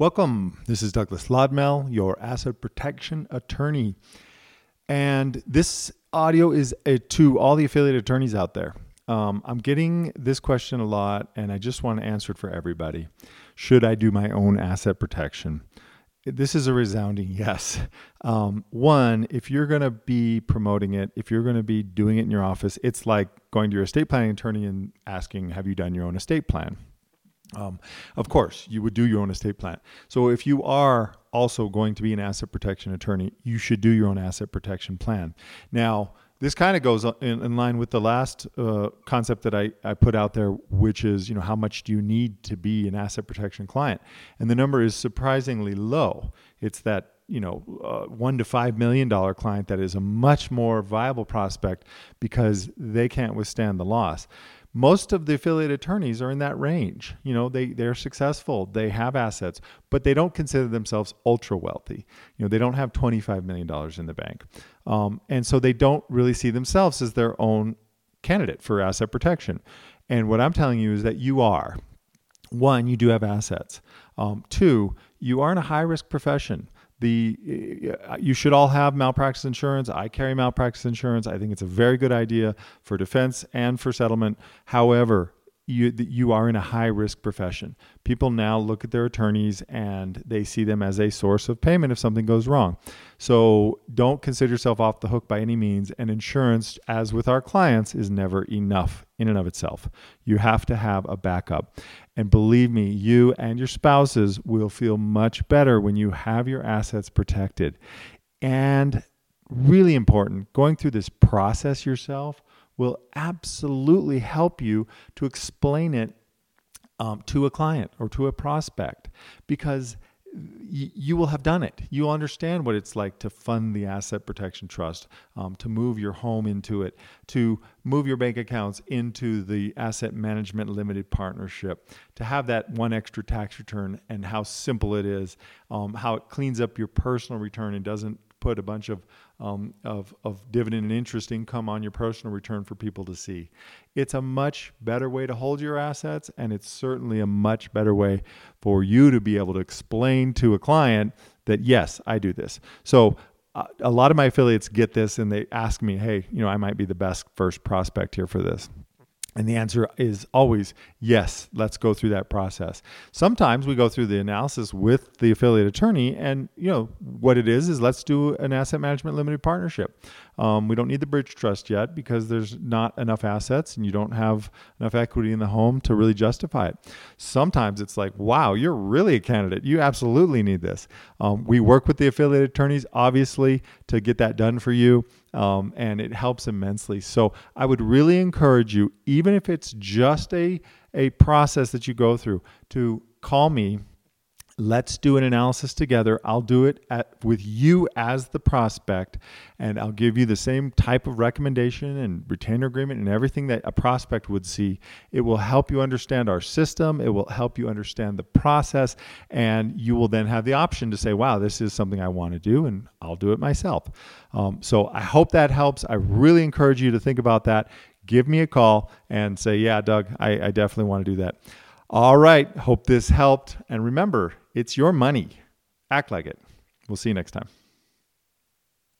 Welcome. This is Douglas Lodmell, your asset protection attorney. And this audio is uh, to all the affiliate attorneys out there. Um, I'm getting this question a lot, and I just want to answer it for everybody. Should I do my own asset protection? This is a resounding yes. Um, one, if you're going to be promoting it, if you're going to be doing it in your office, it's like going to your estate planning attorney and asking, Have you done your own estate plan? Um, of course, you would do your own estate plan. So if you are also going to be an asset protection attorney, you should do your own asset protection plan. Now, this kind of goes in, in, line with the last uh, concept that I, I put out there, which is, you know, how much do you need to be an asset protection client? And the number is surprisingly low. It's that you know uh, one to five million dollar client that is a much more viable prospect because they can't withstand the loss most of the affiliate attorneys are in that range. You know, they they're successful, they have assets, but they don't consider themselves ultra wealthy. You know, they don't have twenty five million dollars in the bank, um, and so they don't really see themselves as their own candidate for asset protection. And what I'm telling you is that you are. One, you do have assets. Um, two, you are in a high risk profession the uh, you should all have malpractice insurance. I carry malpractice insurance. I think it's a very good idea for defense and for settlement. However, you you are in a high risk profession. People now look at their attorneys and they see them as a source of payment if something goes wrong. So don't consider yourself off the hook by any means. And insurance, as with our clients, is never enough in and of itself. You have to have a backup. And believe me, you and your spouses will feel much better when you have your assets protected. And really important, going through this process yourself will absolutely help you to explain it um, to a client or to a prospect because you will have done it. You'll understand what it's like to fund the asset protection trust, um, to move your home into it, to move your bank accounts into the asset management limited partnership, to have that one extra tax return and how simple it is, um, how it cleans up your personal return and doesn't put a bunch of, um, of, of dividend and interest income on your personal return for people to see. It's a much better way to hold your assets, and it's certainly a much better way for you to be able to explain to a client that, yes, I do this. So, uh, a lot of my affiliates get this and they ask me, hey, you know, I might be the best first prospect here for this. And the answer is always yes, let's go through that process. Sometimes we go through the analysis with the affiliate attorney, and you know what it is is let's do an asset management limited partnership. Um, we don't need the bridge trust yet because there's not enough assets and you don't have enough equity in the home to really justify it. Sometimes it's like, wow, you're really a candidate. You absolutely need this. Um, we work with the affiliate attorneys, obviously, to get that done for you. Um, and it helps immensely. So I would really encourage you, even if it's just a, a process that you go through, to call me Let's do an analysis together. I'll do it at, with you as the prospect, and I'll give you the same type of recommendation and retainer agreement and everything that a prospect would see. It will help you understand our system, it will help you understand the process, and you will then have the option to say, wow, this is something I want to do, and I'll do it myself. Um, so I hope that helps. I really encourage you to think about that. Give me a call and say, yeah, Doug, I, I definitely want to do that. All right. Hope this helped. And remember, it's your money. Act like it. We'll see you next time.